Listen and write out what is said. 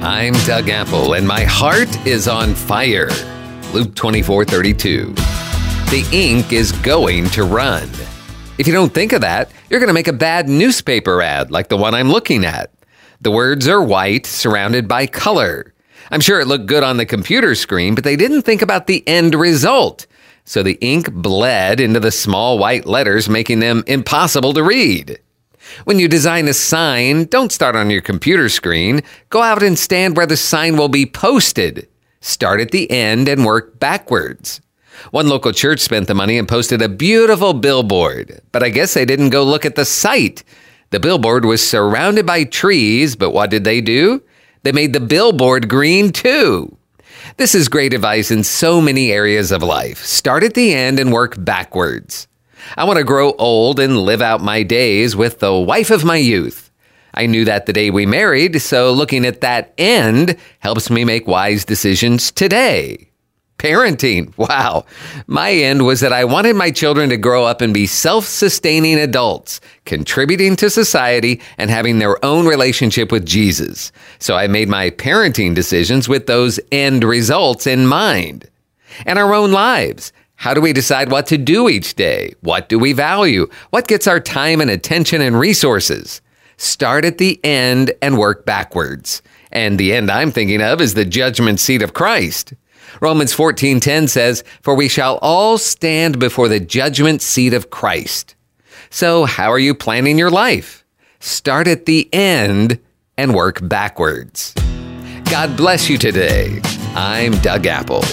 I'm Doug Apple, and my heart is on fire. Luke 24 32. The ink is going to run. If you don't think of that, you're going to make a bad newspaper ad like the one I'm looking at. The words are white, surrounded by color. I'm sure it looked good on the computer screen, but they didn't think about the end result. So the ink bled into the small white letters, making them impossible to read. When you design a sign, don't start on your computer screen. Go out and stand where the sign will be posted. Start at the end and work backwards. One local church spent the money and posted a beautiful billboard, but I guess they didn't go look at the site. The billboard was surrounded by trees, but what did they do? They made the billboard green too. This is great advice in so many areas of life. Start at the end and work backwards. I want to grow old and live out my days with the wife of my youth. I knew that the day we married, so looking at that end helps me make wise decisions today. Parenting. Wow. My end was that I wanted my children to grow up and be self sustaining adults, contributing to society and having their own relationship with Jesus. So I made my parenting decisions with those end results in mind. And our own lives. How do we decide what to do each day? What do we value? What gets our time and attention and resources? Start at the end and work backwards. And the end I'm thinking of is the judgment seat of Christ. Romans 14:10 says, "For we shall all stand before the judgment seat of Christ." So, how are you planning your life? Start at the end and work backwards. God bless you today. I'm Doug Apple.